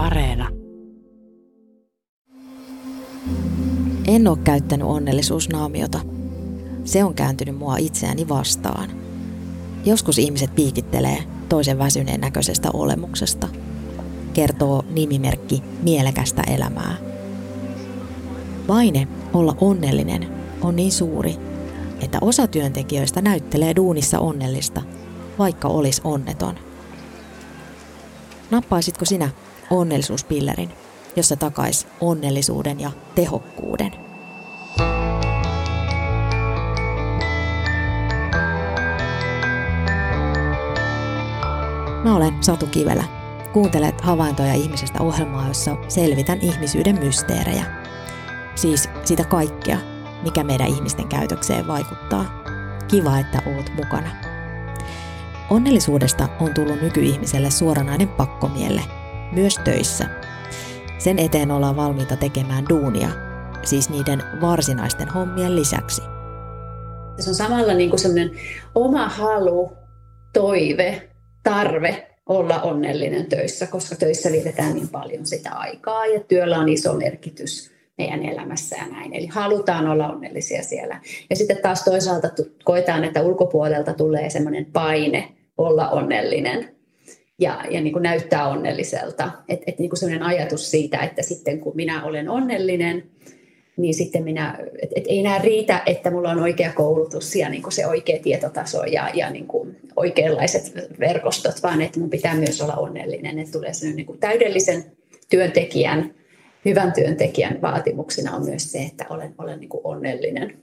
Areena. En ole käyttänyt onnellisuusnaamiota. Se on kääntynyt mua itseäni vastaan. Joskus ihmiset piikittelee toisen väsyneen näköisestä olemuksesta. Kertoo nimimerkki mielekästä elämää. Paine olla onnellinen on niin suuri, että osa työntekijöistä näyttelee duunissa onnellista, vaikka olisi onneton. Nappaisitko sinä onnellisuuspillerin, jossa takais onnellisuuden ja tehokkuuden? Mä olen Satu Kivelä. Kuuntelet havaintoja ihmisestä ohjelmaa, jossa selvitän ihmisyyden mysteerejä. Siis sitä kaikkea, mikä meidän ihmisten käytökseen vaikuttaa. Kiva, että oot mukana. Onnellisuudesta on tullut nykyihmiselle suoranainen pakkomielle, myös töissä. Sen eteen ollaan valmiita tekemään duunia, siis niiden varsinaisten hommien lisäksi. Se on samalla niin kuin sellainen oma halu, toive, tarve olla onnellinen töissä, koska töissä vietetään niin paljon sitä aikaa ja työllä on iso merkitys meidän elämässä ja näin. Eli halutaan olla onnellisia siellä. Ja sitten taas toisaalta koetaan, että ulkopuolelta tulee semmoinen paine olla onnellinen ja, ja niin kuin näyttää onnelliselta. Että et niin sellainen ajatus siitä, että sitten kun minä olen onnellinen, niin sitten minä, et, et ei enää riitä, että mulla on oikea koulutus ja niin kuin se oikea tietotaso ja, ja niin kuin oikeanlaiset verkostot, vaan että mun pitää myös olla onnellinen. Että tulee sellainen niin kuin täydellisen työntekijän, hyvän työntekijän vaatimuksena on myös se, että olen, olen niin kuin onnellinen.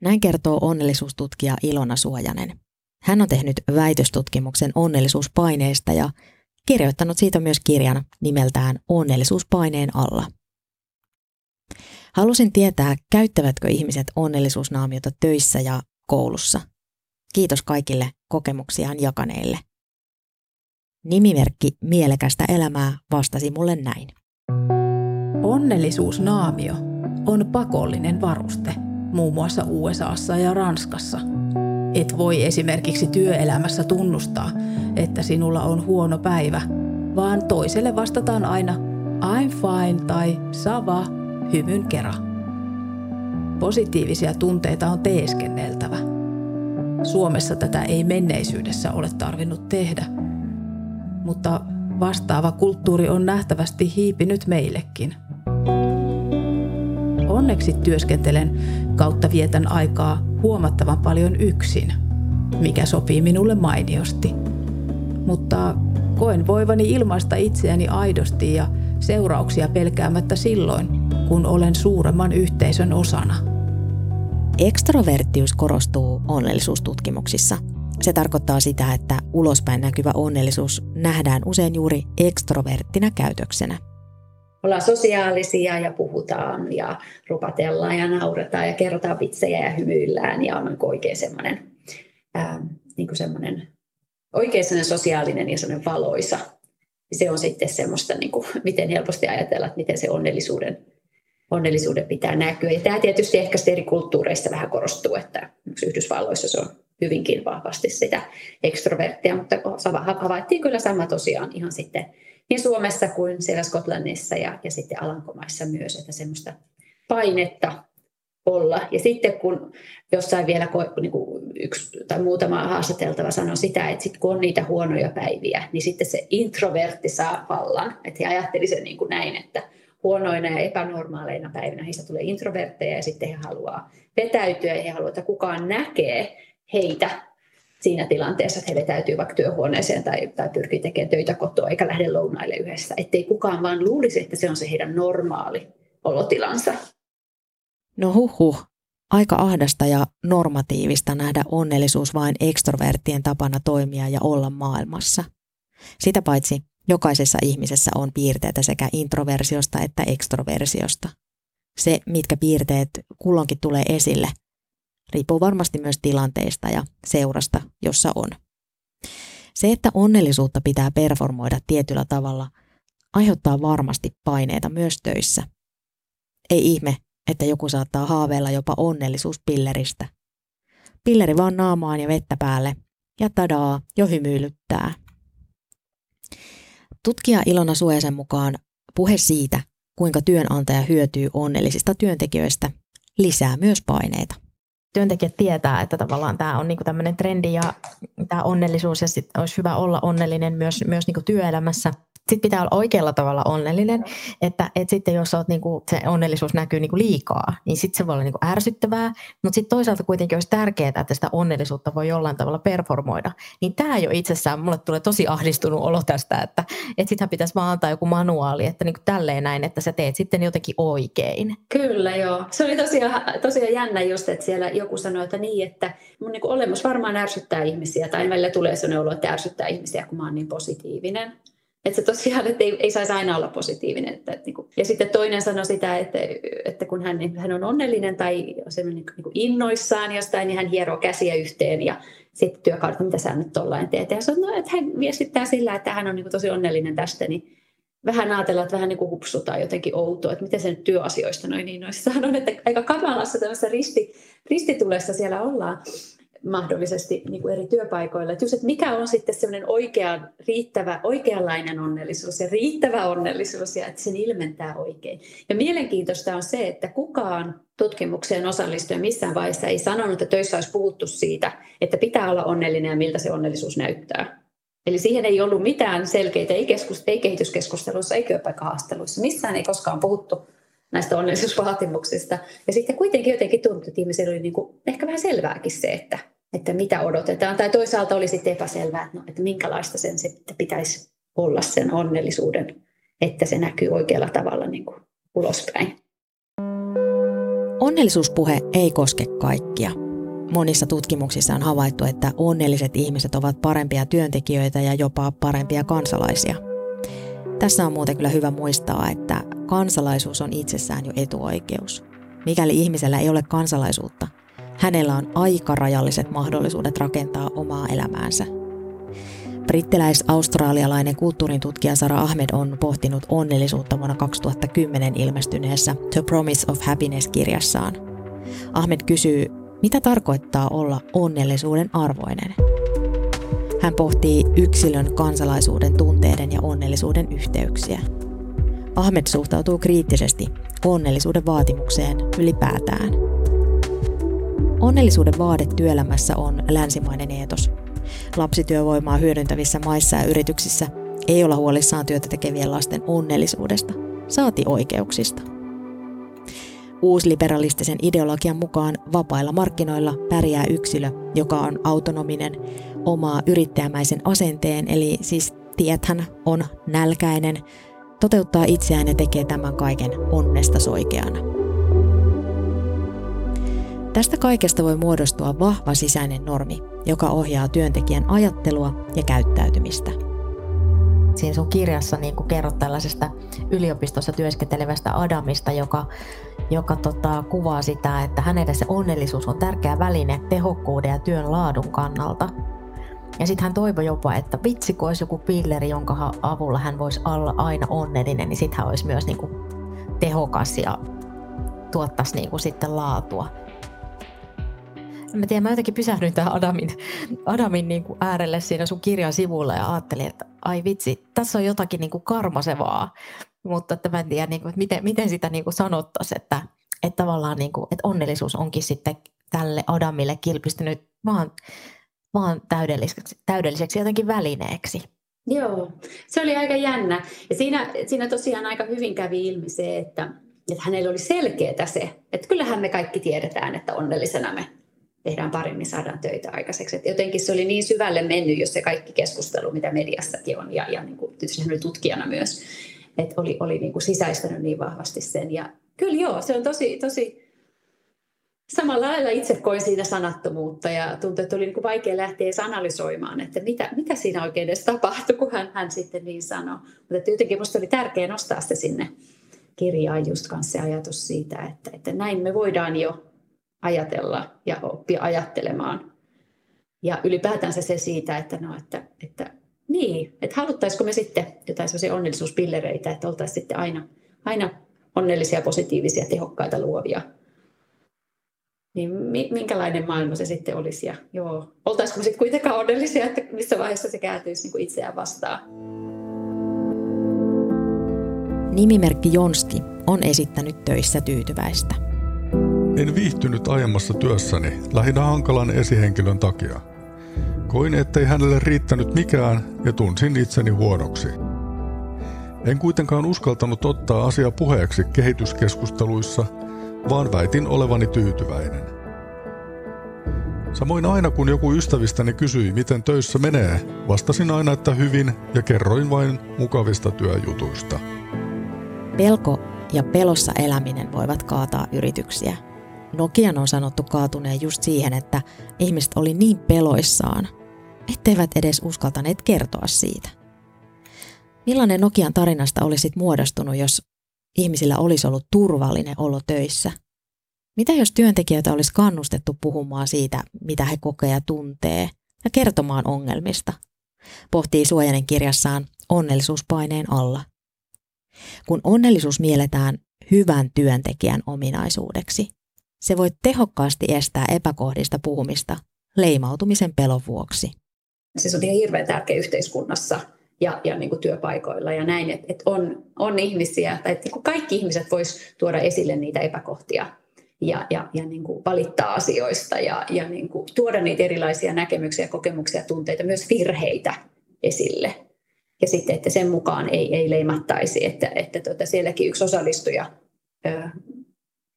Näin kertoo onnellisuustutkija Ilona Suojanen. Hän on tehnyt väitöstutkimuksen onnellisuuspaineesta ja kirjoittanut siitä myös kirjan nimeltään Onnellisuuspaineen alla. Halusin tietää, käyttävätkö ihmiset onnellisuusnaamiota töissä ja koulussa. Kiitos kaikille kokemuksiaan jakaneille. Nimimerkki Mielekästä elämää vastasi mulle näin. Onnellisuusnaamio on pakollinen varuste, muun muassa USAssa ja Ranskassa. Et voi esimerkiksi työelämässä tunnustaa, että sinulla on huono päivä, vaan toiselle vastataan aina I'm fine tai sava hymyn kera. Positiivisia tunteita on teeskenneltävä. Suomessa tätä ei menneisyydessä ole tarvinnut tehdä, mutta vastaava kulttuuri on nähtävästi hiipinyt meillekin. Onneksi työskentelen kautta vietän aikaa huomattavan paljon yksin, mikä sopii minulle mainiosti. Mutta koen voivani ilmaista itseäni aidosti ja seurauksia pelkäämättä silloin, kun olen suuremman yhteisön osana. Ekstroverttius korostuu onnellisuustutkimuksissa. Se tarkoittaa sitä, että ulospäin näkyvä onnellisuus nähdään usein juuri ekstroverttina käytöksenä. Ollaan sosiaalisia ja puhutaan ja rupatellaan ja nauretaan ja kerrotaan vitsejä ja hymyillään ja on oikein semmoinen, ää, niin kuin semmoinen oikein semmoinen sosiaalinen ja semmoinen valoisa. Se on sitten semmoista, niin kuin, miten helposti ajatella, että miten se onnellisuuden onnellisuuden pitää näkyä. Ja tämä tietysti ehkä eri kulttuureissa vähän korostuu, että Yhdysvalloissa se on hyvinkin vahvasti sitä ekstroverttia, mutta havaittiin kyllä sama tosiaan ihan sitten niin Suomessa kuin siellä Skotlannissa ja, ja sitten Alankomaissa myös, että semmoista painetta olla. Ja sitten kun jossain vielä niin kuin yksi tai muutama haastateltava sanoi sitä, että sitten kun on niitä huonoja päiviä, niin sitten se introvertti saa vallan. Että he ajatteli sen niin kuin näin, että huonoina ja epänormaaleina päivinä heistä tulee introvertteja ja sitten he haluaa vetäytyä ja he haluaa, että kukaan näkee heitä siinä tilanteessa, että he vetäytyy vaikka työhuoneeseen tai, tai pyrkii tekemään töitä kotoa eikä lähde lounaille yhdessä. Ettei kukaan vaan luulisi, että se on se heidän normaali olotilansa. No huh, Aika ahdasta ja normatiivista nähdä onnellisuus vain ekstroverttien tapana toimia ja olla maailmassa. Sitä paitsi Jokaisessa ihmisessä on piirteitä sekä introversiosta että ekstroversiosta. Se, mitkä piirteet kulloinkin tulee esille, riippuu varmasti myös tilanteista ja seurasta, jossa on. Se, että onnellisuutta pitää performoida tietyllä tavalla, aiheuttaa varmasti paineita myös töissä. Ei ihme, että joku saattaa haaveilla jopa onnellisuuspilleristä. Pilleri vaan naamaan ja vettä päälle, ja tadaa, jo hymyilyttää. Tutkija Ilona Suojasen mukaan puhe siitä, kuinka työnantaja hyötyy onnellisista työntekijöistä, lisää myös paineita. Työntekijät tietää, että tavallaan tämä on niinku tämmöinen trendi ja tämä onnellisuus ja sit olisi hyvä olla onnellinen myös, myös niinku työelämässä – sitten pitää olla oikealla tavalla onnellinen, että, että sitten jos oot, niin kuin, se onnellisuus näkyy niin kuin liikaa, niin sitten se voi olla niin kuin ärsyttävää, mutta sitten toisaalta kuitenkin olisi tärkeää, että sitä onnellisuutta voi jollain tavalla performoida. Niin tämä jo itsessään, mulle tulee tosi ahdistunut olo tästä, että, että sitähän pitäisi vaan antaa joku manuaali, että niin kuin tälleen näin, että sä teet sitten jotenkin oikein. Kyllä joo. Se oli tosiaan, tosiaan jännä just, että siellä joku sanoi, että niin, että mun niin olemus varmaan ärsyttää ihmisiä, tai välillä tulee sellainen olo, että ärsyttää ihmisiä, kun mä oon niin positiivinen. Että se tosiaan, että ei, ei saisi aina olla positiivinen. Että, että, niin kuin, ja sitten toinen sanoi sitä, että, että kun hän, hän on onnellinen tai niin, niin kuin innoissaan jostain, niin hän hieroo käsiä yhteen ja sitten työkaudet, mitä sä nyt tollain teet. Ja sanoi, että hän viestittää sillä, että hän on niin kuin tosi onnellinen tästä, niin vähän ajatella, että vähän niin kuin hupsutaan jotenkin outoa, että miten se nyt työasioista noin niin noissa sanon, että aika kamalassa tämmöisessä risti, ristitulessa siellä ollaan mahdollisesti niin kuin eri työpaikoilla. Että, just, että mikä on sitten semmoinen oikea, riittävä, oikeanlainen onnellisuus ja riittävä onnellisuus ja että sen ilmentää oikein. Ja mielenkiintoista on se, että kukaan tutkimukseen osallistuja missään vaiheessa ei sanonut, että töissä olisi puhuttu siitä, että pitää olla onnellinen ja miltä se onnellisuus näyttää. Eli siihen ei ollut mitään selkeitä, ei, keskust- ei kehityskeskustelussa, ei työpaikkahaasteluissa. Missään ei koskaan puhuttu näistä onnellisuusvaatimuksista. Ja sitten kuitenkin jotenkin tuntui, että ihmisillä oli niin kuin ehkä vähän selvääkin se, että, että mitä odotetaan. Tai toisaalta oli sitten epäselvää, että, no, että minkälaista sen sitten pitäisi olla sen onnellisuuden, että se näkyy oikealla tavalla niin kuin ulospäin. Onnellisuuspuhe ei koske kaikkia. Monissa tutkimuksissa on havaittu, että onnelliset ihmiset ovat parempia työntekijöitä ja jopa parempia kansalaisia. Tässä on muuten kyllä hyvä muistaa, että kansalaisuus on itsessään jo etuoikeus. Mikäli ihmisellä ei ole kansalaisuutta, hänellä on aika rajalliset mahdollisuudet rakentaa omaa elämäänsä. Brittiläis-australialainen kulttuurin tutkija Sara Ahmed on pohtinut onnellisuutta vuonna 2010 ilmestyneessä The Promise of Happiness-kirjassaan. Ahmed kysyy, mitä tarkoittaa olla onnellisuuden arvoinen? Hän pohtii yksilön kansalaisuuden tunteiden ja onnellisuuden yhteyksiä. Ahmed suhtautuu kriittisesti onnellisuuden vaatimukseen ylipäätään. Onnellisuuden vaade työelämässä on länsimainen eetos. Lapsityövoimaa hyödyntävissä maissa ja yrityksissä ei olla huolissaan työtä tekevien lasten onnellisuudesta, saati oikeuksista. Uusliberalistisen ideologian mukaan vapailla markkinoilla pärjää yksilö, joka on autonominen, omaa yrittäjämäisen asenteen, eli siis tiethän on nälkäinen, toteuttaa itseään ja tekee tämän kaiken onnesta soikeana. Tästä kaikesta voi muodostua vahva sisäinen normi, joka ohjaa työntekijän ajattelua ja käyttäytymistä. Siinä sun kirjassa niin kerrot tällaisesta yliopistossa työskentelevästä Adamista, joka, joka tota, kuvaa sitä, että hänelle se onnellisuus on tärkeä väline tehokkuuden ja työn laadun kannalta – ja sitten hän toivoi jopa, että vitsi kun olisi joku pilleri, jonka avulla hän voisi olla aina onnellinen, niin sitten hän olisi myös niinku tehokas ja tuottaisi niinku sitten laatua. Mä tiedän, mä jotenkin pysähdyin tähän Adamin, Adamin niinku äärelle siinä sun kirjan sivulla ja ajattelin, että ai vitsi, tässä on jotakin niinku karmasevaa. Mutta että mä en tiedä, niinku, että miten, miten sitä niinku sanottaisiin, että, että tavallaan niinku, että onnellisuus onkin sitten tälle Adamille kilpistynyt vaan vaan täydelliseksi, täydelliseksi jotenkin välineeksi. Joo, se oli aika jännä. Ja siinä, siinä tosiaan aika hyvin kävi ilmi se, että, että hänellä oli selkeää se, että kyllähän me kaikki tiedetään, että onnellisena me tehdään paremmin, saadaan töitä aikaiseksi. Että jotenkin se oli niin syvälle mennyt, jos se kaikki keskustelu, mitä mediassakin on, ja, ja niin kuin, tietysti tutkijana myös, että oli, oli niin kuin sisäistänyt niin vahvasti sen. Ja kyllä joo, se on tosi, tosi samalla lailla itse koin siinä sanattomuutta ja tuntui, että oli niin kuin vaikea lähteä edes analysoimaan, että mitä, mitä siinä oikein edes tapahtui, kun hän, hän sitten niin sanoi. Mutta jotenkin minusta oli tärkeää nostaa se sinne kirjaan just kanssa se ajatus siitä, että, että näin me voidaan jo ajatella ja oppia ajattelemaan. Ja ylipäätänsä se siitä, että, no, että, että niin, että haluttaisiko me sitten jotain sellaisia onnellisuuspillereitä, että oltaisiin sitten aina, aina onnellisia, positiivisia, tehokkaita, luovia – niin minkälainen maailma se sitten olisi. Ja joo, oltaisiko sitten kuitenkaan onnellisia, että missä vaiheessa se kääntyisi niin kuin itseään vastaan. Nimimerkki Jonski on esittänyt töissä tyytyväistä. En viihtynyt aiemmassa työssäni lähinnä hankalan esihenkilön takia. Koin, ettei hänelle riittänyt mikään ja tunsin itseni huonoksi. En kuitenkaan uskaltanut ottaa asiaa puheeksi kehityskeskusteluissa, vaan väitin olevani tyytyväinen. Samoin aina kun joku ystävistäni kysyi, miten töissä menee, vastasin aina, että hyvin ja kerroin vain mukavista työjutuista. Pelko ja pelossa eläminen voivat kaataa yrityksiä. Nokian on sanottu kaatuneen just siihen, että ihmiset oli niin peloissaan, etteivät edes uskaltaneet kertoa siitä. Millainen Nokian tarinasta olisit muodostunut, jos ihmisillä olisi ollut turvallinen olo töissä? Mitä jos työntekijöitä olisi kannustettu puhumaan siitä, mitä he kokee ja tuntee, ja kertomaan ongelmista? Pohtii Suojanen kirjassaan onnellisuuspaineen alla. Kun onnellisuus mielletään hyvän työntekijän ominaisuudeksi, se voi tehokkaasti estää epäkohdista puhumista leimautumisen pelon vuoksi. Se on ihan hirveän tärkeä yhteiskunnassa ja, ja niin kuin työpaikoilla ja näin, että, että on, on ihmisiä, tai että niin kaikki ihmiset vois tuoda esille niitä epäkohtia ja, ja, ja niin kuin valittaa asioista ja, ja niin kuin tuoda niitä erilaisia näkemyksiä, kokemuksia, tunteita, myös virheitä esille. Ja sitten, että sen mukaan ei, ei leimattaisi, että, että tuota, sielläkin yksi osallistuja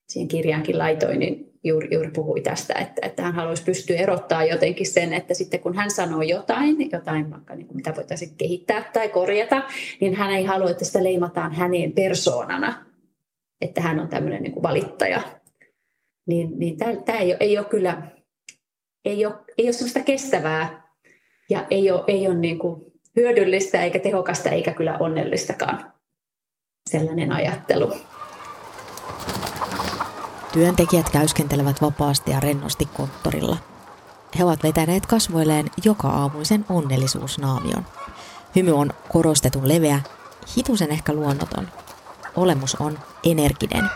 siihen kirjaankin laitoin, niin juuri, juuri puhui tästä, että, että hän haluaisi pystyä erottaa jotenkin sen, että sitten kun hän sanoo jotain, jotain vaikka niin kuin mitä voitaisiin kehittää tai korjata, niin hän ei halua, että sitä leimataan hänen persoonana, että hän on tämmöinen niin kuin valittaja. Niin, niin tämä ei, ei ole kyllä, ei ole, ei ole sellaista kestävää ja ei ole, ei ole niin kuin hyödyllistä eikä tehokasta eikä kyllä onnellistakaan sellainen ajattelu. Työntekijät käyskentelevät vapaasti ja rennosti konttorilla. He ovat vetäneet kasvoilleen joka aamuisen onnellisuusnaamion. Hymy on korostetun leveä, hitusen ehkä luonnoton. Olemus on energinen.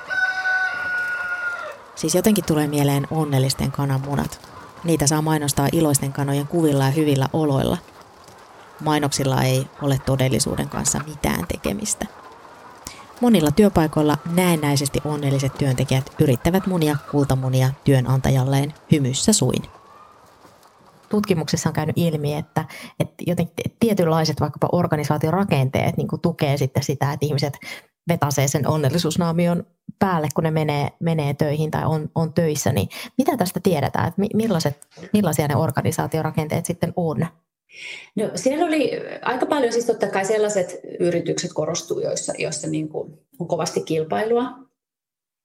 Siis jotenkin tulee mieleen onnellisten kananmunat. Niitä saa mainostaa iloisten kanojen kuvilla ja hyvillä oloilla. Mainoksilla ei ole todellisuuden kanssa mitään tekemistä. Monilla työpaikoilla näennäisesti onnelliset työntekijät yrittävät munia kultamunia työnantajalleen hymyssä suin. Tutkimuksissa on käynyt ilmi, että, että jotenkin tietynlaiset vaikkapa organisaatiorakenteet niin tukee sitten sitä, että ihmiset vetäsee sen onnellisuusnaamion päälle, kun ne menee, menee töihin tai on, on töissä. Niin mitä tästä tiedetään, että millaiset, millaisia ne organisaatiorakenteet sitten on? No, siellä oli aika paljon siis totta kai sellaiset yritykset korostuu, joissa, joissa niin kuin on kovasti kilpailua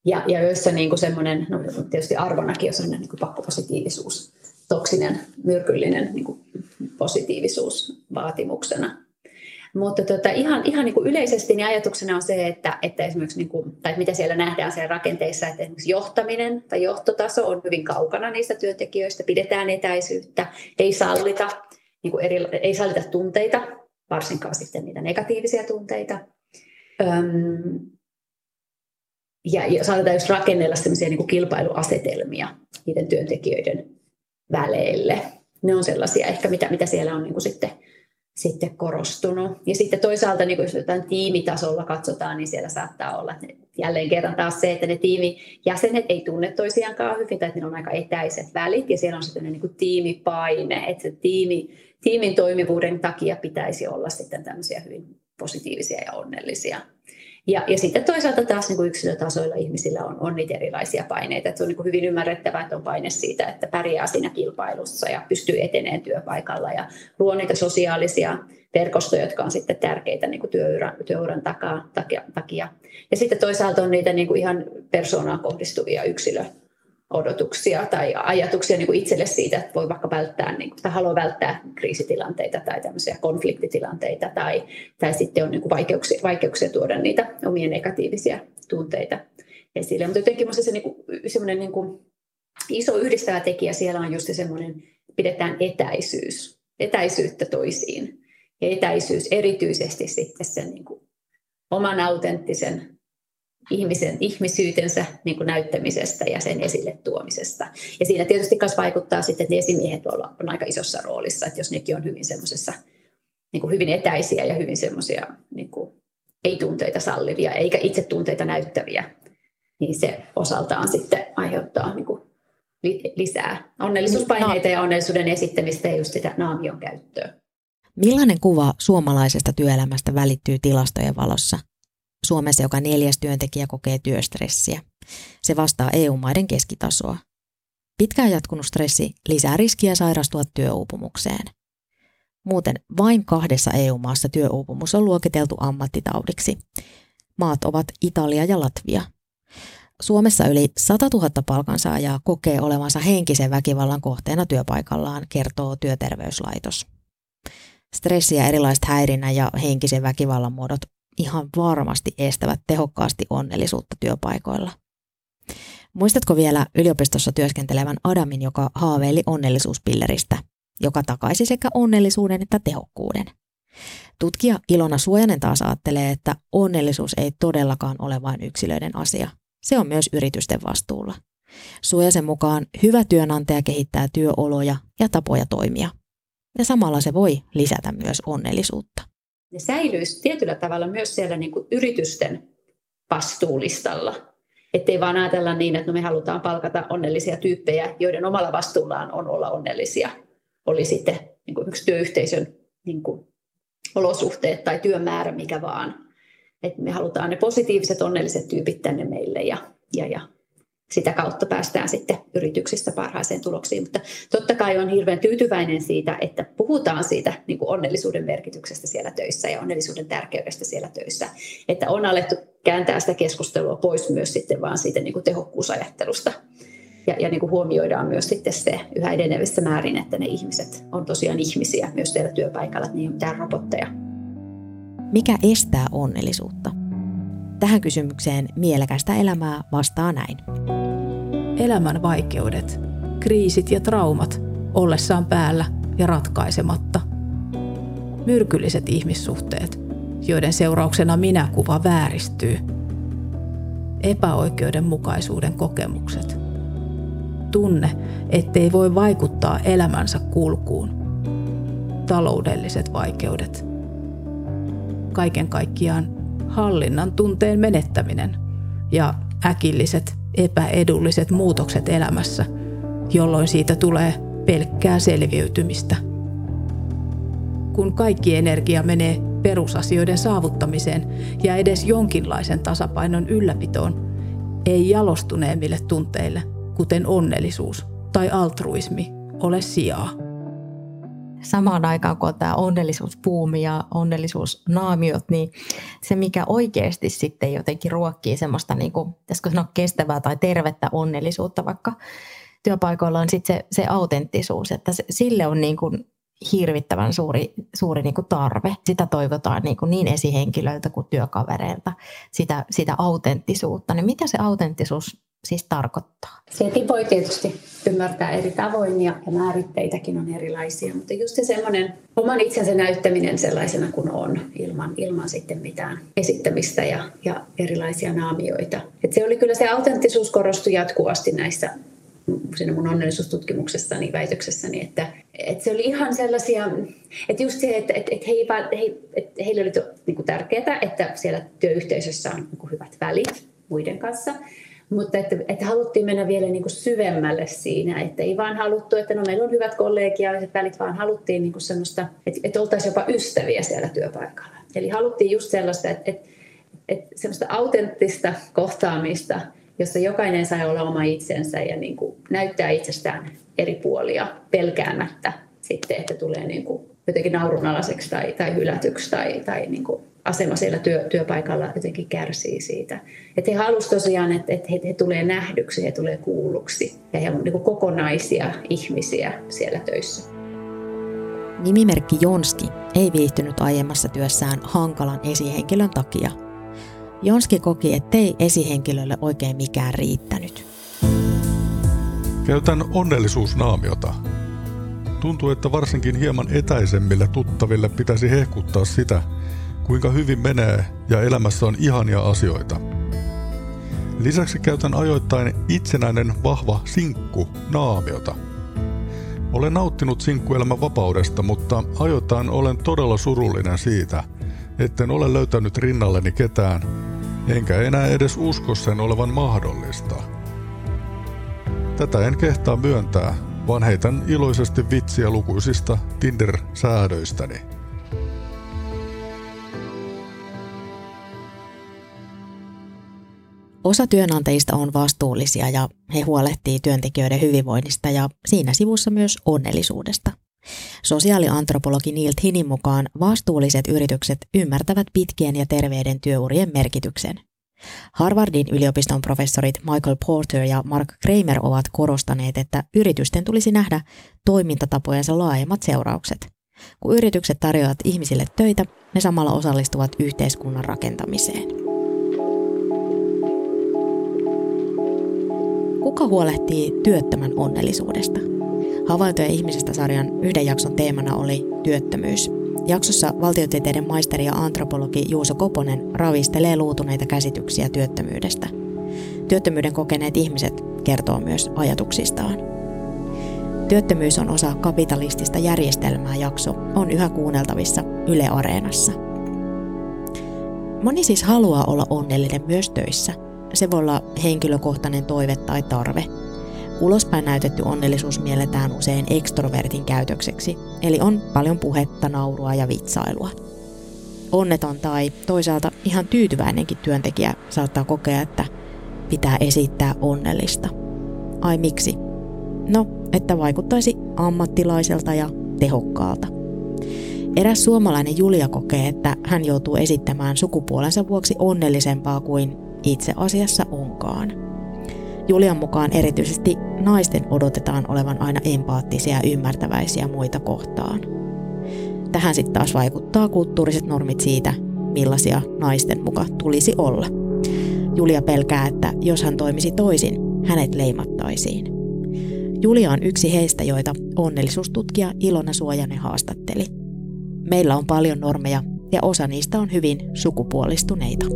ja, ja joissa niin kuin semmoinen, no tietysti arvonakin on semmoinen niin kuin pakkopositiivisuus, toksinen, myrkyllinen niin kuin positiivisuus vaatimuksena. Mutta tota, ihan, ihan niin kuin yleisesti niin ajatuksena on se, että, että esimerkiksi, niin kuin, tai mitä siellä nähdään siellä rakenteissa, että esimerkiksi johtaminen tai johtotaso on hyvin kaukana niistä työntekijöistä, pidetään etäisyyttä, ei sallita niin kuin eri, ei sallita tunteita, varsinkaan sitten niitä negatiivisia tunteita. Öm, ja, ja saatetaan just rakennella sellaisia niin kuin kilpailuasetelmia niiden työntekijöiden väleille. Ne on sellaisia ehkä, mitä, mitä siellä on niin kuin sitten, sitten korostunut. Ja sitten toisaalta, niin jos jotain tiimitasolla katsotaan, niin siellä saattaa olla että jälleen kerran taas se, että ne tiimijäsenet ei tunne toisiaankaan hyvin, tai että niillä on aika etäiset välit, ja siellä on sitten niin kuin tiimipaine, että se tiimi, tiimin toimivuuden takia pitäisi olla sitten tämmöisiä hyvin positiivisia ja onnellisia. Ja, ja sitten toisaalta taas niin kuin yksilötasoilla ihmisillä on, on niitä erilaisia paineita. Että se on niin kuin hyvin ymmärrettävää, että on paine siitä, että pärjää siinä kilpailussa ja pystyy eteneen työpaikalla ja luo niitä sosiaalisia verkostoja, jotka on sitten tärkeitä niin kuin työuran, työuran takaa, takia. Ja sitten toisaalta on niitä niin kuin ihan persoonaan kohdistuvia yksilö, odotuksia tai ajatuksia niin kuin itselle siitä, että voi vaikka välttää, niin kuin, tai haluaa välttää kriisitilanteita tai tämmöisiä konfliktitilanteita tai, tai sitten on niin kuin vaikeuksia, vaikeuksia tuoda niitä omia negatiivisia tunteita esille. Mutta jotenkin minusta se niin kuin, semmoinen niin kuin iso yhdistävä tekijä siellä on just semmoinen, pidetään etäisyys, etäisyyttä toisiin. Ja etäisyys erityisesti sitten sen niin kuin oman autenttisen ihmisen ihmisyytensä niin kuin näyttämisestä ja sen esille tuomisesta. Ja siinä tietysti myös vaikuttaa sitten, että ne esimiehet on aika isossa roolissa, että jos nekin on hyvin semmoisessa niin kuin hyvin etäisiä ja hyvin semmoisia niin kuin ei-tunteita sallivia eikä itse tunteita näyttäviä, niin se osaltaan sitten aiheuttaa niin kuin lisää onnellisuuspaineita ja onnellisuuden esittämistä ja just sitä naamion käyttöä. Millainen kuva suomalaisesta työelämästä välittyy tilastojen valossa? Suomessa joka neljäs työntekijä kokee työstressiä. Se vastaa EU-maiden keskitasoa. Pitkään jatkunut stressi lisää riskiä sairastua työuupumukseen. Muuten vain kahdessa EU-maassa työuupumus on luokiteltu ammattitaudiksi. Maat ovat Italia ja Latvia. Suomessa yli 100 000 palkansaajaa kokee olevansa henkisen väkivallan kohteena työpaikallaan, kertoo työterveyslaitos. Stressi ja erilaiset häirinnän ja henkisen väkivallan muodot ihan varmasti estävät tehokkaasti onnellisuutta työpaikoilla. Muistatko vielä yliopistossa työskentelevän Adamin, joka haaveili onnellisuuspilleristä, joka takaisi sekä onnellisuuden että tehokkuuden? Tutkija Ilona Suojanen taas ajattelee, että onnellisuus ei todellakaan ole vain yksilöiden asia. Se on myös yritysten vastuulla. Suojasen mukaan hyvä työnantaja kehittää työoloja ja tapoja toimia. Ja samalla se voi lisätä myös onnellisuutta. Ne säilyisi tietyllä tavalla myös siellä niin kuin yritysten vastuulistalla. Että ei vaan ajatella niin, että no me halutaan palkata onnellisia tyyppejä, joiden omalla vastuullaan on olla onnellisia. Oli sitten niin kuin yksi työyhteisön niin kuin olosuhteet tai työmäärä, mikä vaan. Että me halutaan ne positiiviset, onnelliset tyypit tänne meille ja, ja, ja sitä kautta päästään sitten yrityksissä parhaaseen tuloksiin. Mutta totta kai on hirveän tyytyväinen siitä, että puhutaan siitä niin kuin onnellisuuden merkityksestä siellä töissä ja onnellisuuden tärkeydestä siellä töissä. Että on alettu kääntää sitä keskustelua pois myös sitten vaan siitä niin kuin tehokkuusajattelusta. Ja, ja niin kuin huomioidaan myös sitten se yhä edenevissä määrin, että ne ihmiset on tosiaan ihmisiä myös siellä työpaikalla, että niin on mitään robotteja. Mikä estää onnellisuutta? Tähän kysymykseen mielekästä elämää vastaa näin. Elämän vaikeudet, kriisit ja traumat ollessaan päällä ja ratkaisematta. Myrkylliset ihmissuhteet, joiden seurauksena minäkuva vääristyy. Epäoikeudenmukaisuuden kokemukset. Tunne, ettei voi vaikuttaa elämänsä kulkuun. Taloudelliset vaikeudet. Kaiken kaikkiaan hallinnan tunteen menettäminen ja äkilliset epäedulliset muutokset elämässä, jolloin siitä tulee pelkkää selviytymistä. Kun kaikki energia menee perusasioiden saavuttamiseen ja edes jonkinlaisen tasapainon ylläpitoon, ei jalostuneemmille tunteille, kuten onnellisuus tai altruismi, ole sijaa samaan aikaan, kun on tämä onnellisuuspuumi ja onnellisuusnaamiot, niin se, mikä oikeasti sitten jotenkin ruokkii semmoista, niin kuin, sanoa, kestävää tai tervettä onnellisuutta vaikka työpaikoilla, on sitten se, se autenttisuus, että se, sille on niin kuin hirvittävän suuri, suuri niin kuin tarve. Sitä toivotaan niin, kuin niin esihenkilöiltä kuin työkavereilta, sitä, sitä autenttisuutta. Niin mitä se autenttisuus siis tarkoittaa? Sekin voi tietysti ymmärtää eri tavoin ja, ja määritteitäkin on erilaisia, mutta just se semmoinen oman itsensä näyttäminen sellaisena kuin on, ilman, ilman sitten mitään esittämistä ja, ja erilaisia naamioita. Et se oli kyllä se autenttisuus korostui jatkuvasti näissä siinä mun onnellisuustutkimuksessani, väitöksessäni, että, että se oli ihan sellaisia, että just se, että, että, että, he, he, että heille oli niin tärkeää, että siellä työyhteisössä on niin hyvät välit muiden kanssa, mutta että, että haluttiin mennä vielä niin kuin syvemmälle siinä, että ei vaan haluttu, että no meillä on hyvät kollegiaaliset välit, vaan haluttiin niin kuin semmoista, että, että oltaisiin jopa ystäviä siellä työpaikalla. Eli haluttiin just sellaista, että, että, että semmoista autenttista kohtaamista, jossa jokainen sai olla oma itsensä ja niin kuin näyttää itsestään eri puolia pelkäämättä sitten, että tulee niin kuin jotenkin naurunalaiseksi tai, tai hylätyksi tai, tai niin kuin asema siellä työ, työpaikalla jotenkin kärsii siitä. Että he halusivat tosiaan, että, että he, he tulee nähdyksi, he tulee kuulluksi ja he ovat niin kokonaisia ihmisiä siellä töissä. Nimimerkki Jonski ei viihtynyt aiemmassa työssään hankalan esihenkilön takia. Jonski koki, ettei esihenkilölle oikein mikään riittänyt. Käytän onnellisuusnaamiota. Tuntuu, että varsinkin hieman etäisemmille tuttaville pitäisi hehkuttaa sitä, kuinka hyvin menee ja elämässä on ihania asioita. Lisäksi käytän ajoittain itsenäinen vahva sinkku naamiota. Olen nauttinut sinkkuelämän vapaudesta, mutta ajoittain olen todella surullinen siitä, etten ole löytänyt rinnalleni ketään, enkä enää edes usko sen olevan mahdollista. Tätä en kehtaa myöntää, vaan heitän iloisesti vitsiä lukuisista Tinder-säädöistäni. Osa työnantajista on vastuullisia ja he huolehtii työntekijöiden hyvinvoinnista ja siinä sivussa myös onnellisuudesta. Sosiaaliantropologi Neil Tinin mukaan vastuulliset yritykset ymmärtävät pitkien ja terveiden työurien merkityksen. Harvardin yliopiston professorit Michael Porter ja Mark Kramer ovat korostaneet, että yritysten tulisi nähdä toimintatapojensa laajemmat seuraukset. Kun yritykset tarjoavat ihmisille töitä, ne samalla osallistuvat yhteiskunnan rakentamiseen. Kuka huolehtii työttömän onnellisuudesta? Havaintoja ihmisestä sarjan yhden jakson teemana oli työttömyys. Jaksossa valtiotieteiden maisteri ja antropologi Juuso Koponen ravistelee luutuneita käsityksiä työttömyydestä. Työttömyyden kokeneet ihmiset kertoo myös ajatuksistaan. Työttömyys on osa kapitalistista järjestelmää jakso on yhä kuunneltavissa Yle Areenassa. Moni siis haluaa olla onnellinen myös töissä. Se voi olla henkilökohtainen toive tai tarve – Ulospäin näytetty onnellisuus mielletään usein ekstrovertin käytökseksi, eli on paljon puhetta, naurua ja vitsailua. Onneton tai toisaalta ihan tyytyväinenkin työntekijä saattaa kokea, että pitää esittää onnellista. Ai miksi? No, että vaikuttaisi ammattilaiselta ja tehokkaalta. Eräs suomalainen Julia kokee, että hän joutuu esittämään sukupuolensa vuoksi onnellisempaa kuin itse asiassa onkaan. Julian mukaan erityisesti naisten odotetaan olevan aina empaattisia ja ymmärtäväisiä muita kohtaan. Tähän sitten taas vaikuttaa kulttuuriset normit siitä, millaisia naisten muka tulisi olla. Julia pelkää, että jos hän toimisi toisin, hänet leimattaisiin. Julia on yksi heistä, joita onnellisuustutkija Ilona Suojanen haastatteli. Meillä on paljon normeja ja osa niistä on hyvin sukupuolistuneita.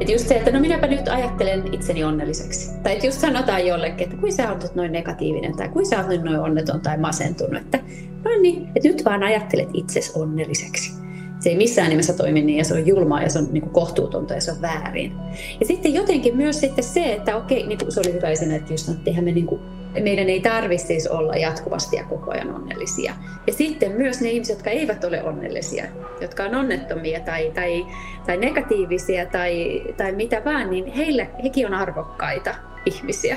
Että just se, että no minäpä nyt ajattelen itseni onnelliseksi. Tai että just sanotaan jollekin, että kuin sä olet noin negatiivinen tai kuin sä olet noin onneton tai masentunut. Että no niin, että nyt vaan ajattelet itsesi onnelliseksi. Se ei missään nimessä toimi niin ja se on julmaa ja se on niin kuin kohtuutonta ja se on väärin. Ja sitten jotenkin myös sitten se, että okei, niin kuin se oli hyvä että just, että me niin kuin meidän ei tarvitsisi siis olla jatkuvasti ja koko ajan onnellisia. Ja sitten myös ne ihmiset, jotka eivät ole onnellisia, jotka on onnettomia tai, tai, tai negatiivisia tai, tai mitä vaan, niin heille, hekin on arvokkaita ihmisiä.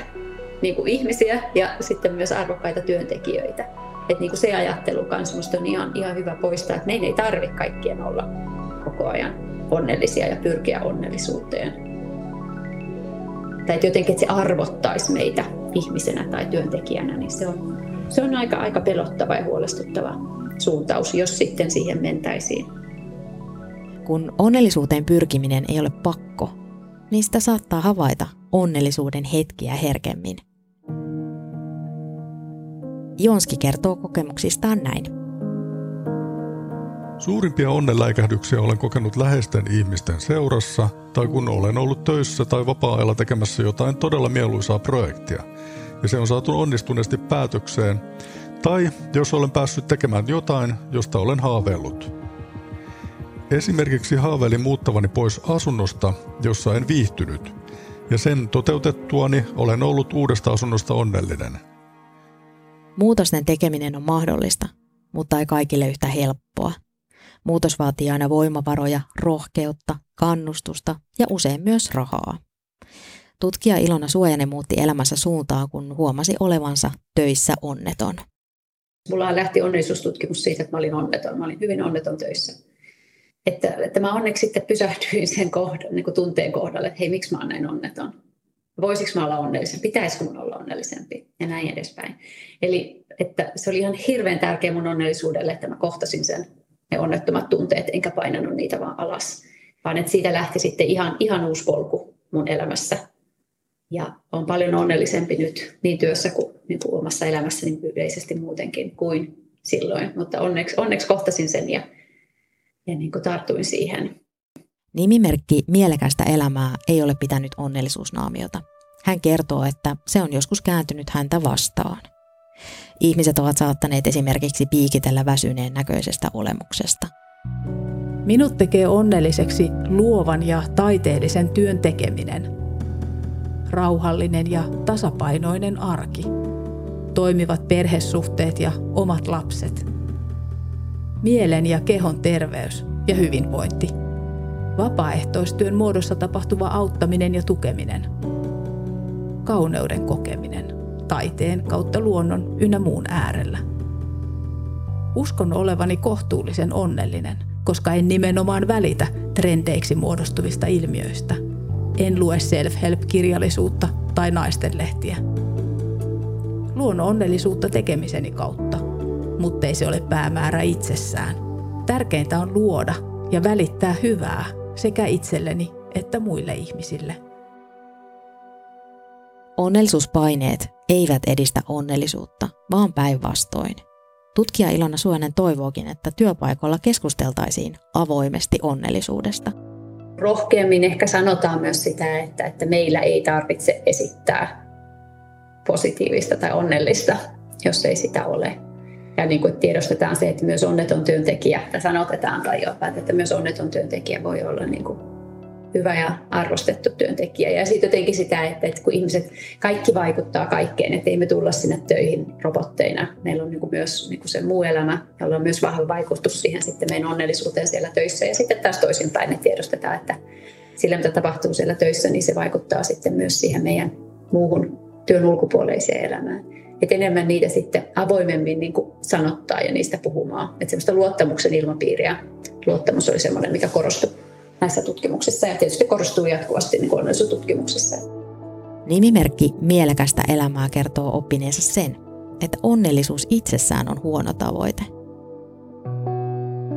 Niin kuin ihmisiä ja sitten myös arvokkaita työntekijöitä. Että niin kuin se ajattelu kanssa on ihan, ihan hyvä poistaa, että meidän ei tarvitse kaikkien olla koko ajan onnellisia ja pyrkiä onnellisuuteen tai että jotenkin että se arvottaisi meitä ihmisenä tai työntekijänä, niin se on, se on aika, aika pelottava ja huolestuttava suuntaus, jos sitten siihen mentäisiin. Kun onnellisuuteen pyrkiminen ei ole pakko, niin sitä saattaa havaita onnellisuuden hetkiä herkemmin. Jonski kertoo kokemuksistaan näin. Suurimpia onnenläikähdyksiä olen kokenut läheisten ihmisten seurassa tai kun olen ollut töissä tai vapaa-ajalla tekemässä jotain todella mieluisaa projektia ja se on saatu onnistuneesti päätökseen, tai jos olen päässyt tekemään jotain, josta olen haaveillut. Esimerkiksi haaveilin muuttavani pois asunnosta, jossa en viihtynyt, ja sen toteutettuani olen ollut uudesta asunnosta onnellinen. Muutosten tekeminen on mahdollista, mutta ei kaikille yhtä helppoa – Muutos vaatii aina voimavaroja, rohkeutta, kannustusta ja usein myös rahaa. Tutkija Ilona Suojanen muutti elämänsä suuntaa, kun huomasi olevansa töissä onneton. Mulla lähti onnellisuustutkimus siitä, että mä olin onneton. Mä olin hyvin onneton töissä. Että, että mä onneksi sitten pysähtyin sen kohdan, niin tunteen kohdalle, että hei, miksi mä oon näin onneton? Voisiko mä olla onnellisempi? Pitäisikö mun olla onnellisempi? Ja näin edespäin. Eli että se oli ihan hirveän tärkeä mun onnellisuudelle, että mä kohtasin sen ne onnettomat tunteet, enkä painanut niitä vaan alas. Vaan että siitä lähti sitten ihan, ihan uusi polku mun elämässä. Ja on paljon onnellisempi nyt niin työssä kuin, niin kuin omassa elämässäni niin yleisesti muutenkin kuin silloin. Mutta onneksi, onneksi kohtasin sen ja, ja niin kuin tartuin siihen. Nimimerkki Mielekästä elämää ei ole pitänyt onnellisuusnaamiota. Hän kertoo, että se on joskus kääntynyt häntä vastaan. Ihmiset ovat saattaneet esimerkiksi piikitellä väsyneen näköisestä olemuksesta. Minut tekee onnelliseksi luovan ja taiteellisen työn tekeminen. Rauhallinen ja tasapainoinen arki. Toimivat perhesuhteet ja omat lapset. Mielen ja kehon terveys ja hyvinvointi. Vapaaehtoistyön muodossa tapahtuva auttaminen ja tukeminen. Kauneuden kokeminen taiteen kautta luonnon ynnä muun äärellä. Uskon olevani kohtuullisen onnellinen, koska en nimenomaan välitä trendeiksi muodostuvista ilmiöistä. En lue self-help-kirjallisuutta tai naistenlehtiä. Luon onnellisuutta tekemiseni kautta, mutta ei se ole päämäärä itsessään. Tärkeintä on luoda ja välittää hyvää sekä itselleni että muille ihmisille. Onnellisuuspaineet eivät edistä onnellisuutta, vaan päinvastoin. Tutkija Ilona Suonen toivookin, että työpaikoilla keskusteltaisiin avoimesti onnellisuudesta. Rohkeammin ehkä sanotaan myös sitä, että, että meillä ei tarvitse esittää positiivista tai onnellista, jos ei sitä ole. Ja niin kuin tiedostetaan se, että myös onneton työntekijä, tai sanotetaan tai jopa, että myös onneton työntekijä voi olla niin kuin hyvä ja arvostettu työntekijä. Ja sitten jotenkin sitä, että, että kun ihmiset, kaikki vaikuttaa kaikkeen, että ei me tulla sinne töihin robotteina. Meillä on niin kuin myös niin kuin se muu elämä, jolla on myös vahva vaikutus siihen sitten meidän onnellisuuteen siellä töissä. Ja sitten taas toisinpäin, että tiedostetaan, että sillä mitä tapahtuu siellä töissä, niin se vaikuttaa sitten myös siihen meidän muuhun työn ulkopuoleiseen elämään. Että enemmän niitä sitten avoimemmin niin kuin sanottaa ja niistä puhumaan. Että semmoista luottamuksen ilmapiiriä. Luottamus oli semmoinen, mikä korostui näissä tutkimuksissa ja tietysti korostuu jatkuvasti niin onnellisuustutkimuksissa. Nimimerkki Mielekästä elämää kertoo oppineensa sen, että onnellisuus itsessään on huono tavoite.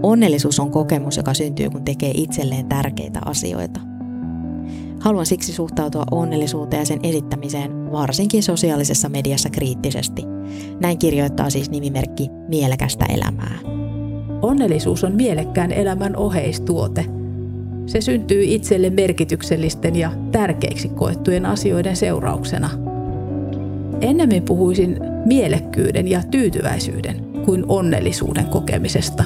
Onnellisuus on kokemus, joka syntyy, kun tekee itselleen tärkeitä asioita. Haluan siksi suhtautua onnellisuuteen ja sen esittämiseen varsinkin sosiaalisessa mediassa kriittisesti. Näin kirjoittaa siis nimimerkki Mielekästä elämää. Onnellisuus on mielekkään elämän oheistuote – se syntyy itselle merkityksellisten ja tärkeiksi koettujen asioiden seurauksena. Ennemmin puhuisin mielekkyyden ja tyytyväisyyden kuin onnellisuuden kokemisesta.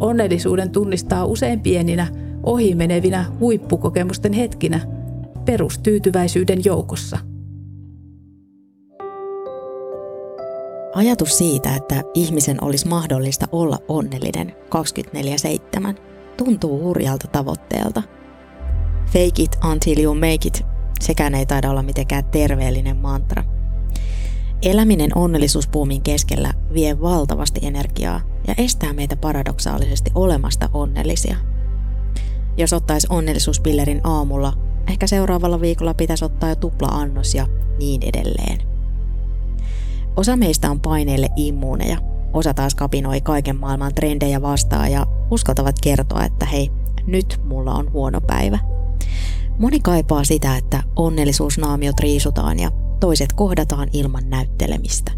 Onnellisuuden tunnistaa usein pieninä, ohimenevinä huippukokemusten hetkinä perustyytyväisyyden joukossa. Ajatus siitä, että ihmisen olisi mahdollista olla onnellinen 24-7 tuntuu hurjalta tavoitteelta. Fake it until you make it, sekään ei taida olla mitenkään terveellinen mantra. Eläminen onnellisuuspuumin keskellä vie valtavasti energiaa ja estää meitä paradoksaalisesti olemasta onnellisia. Jos ottaisi onnellisuuspillerin aamulla, ehkä seuraavalla viikolla pitäisi ottaa jo tupla annos ja niin edelleen. Osa meistä on paineille immuuneja Osa taas kapinoi kaiken maailman trendejä vastaan ja uskaltavat kertoa, että hei, nyt mulla on huono päivä. Moni kaipaa sitä, että onnellisuusnaamiot riisutaan ja toiset kohdataan ilman näyttelemistä.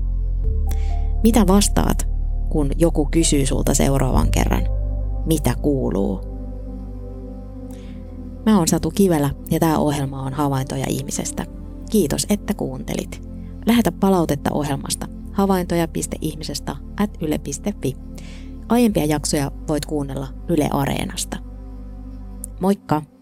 Mitä vastaat, kun joku kysyy sulta seuraavan kerran? Mitä kuuluu? Mä oon Satu Kivelä ja tämä ohjelma on Havaintoja ihmisestä. Kiitos, että kuuntelit. Lähetä palautetta ohjelmasta havaintoja.ihmisestä at yle.fi. Aiempia jaksoja voit kuunnella Yle Areenasta. Moikka!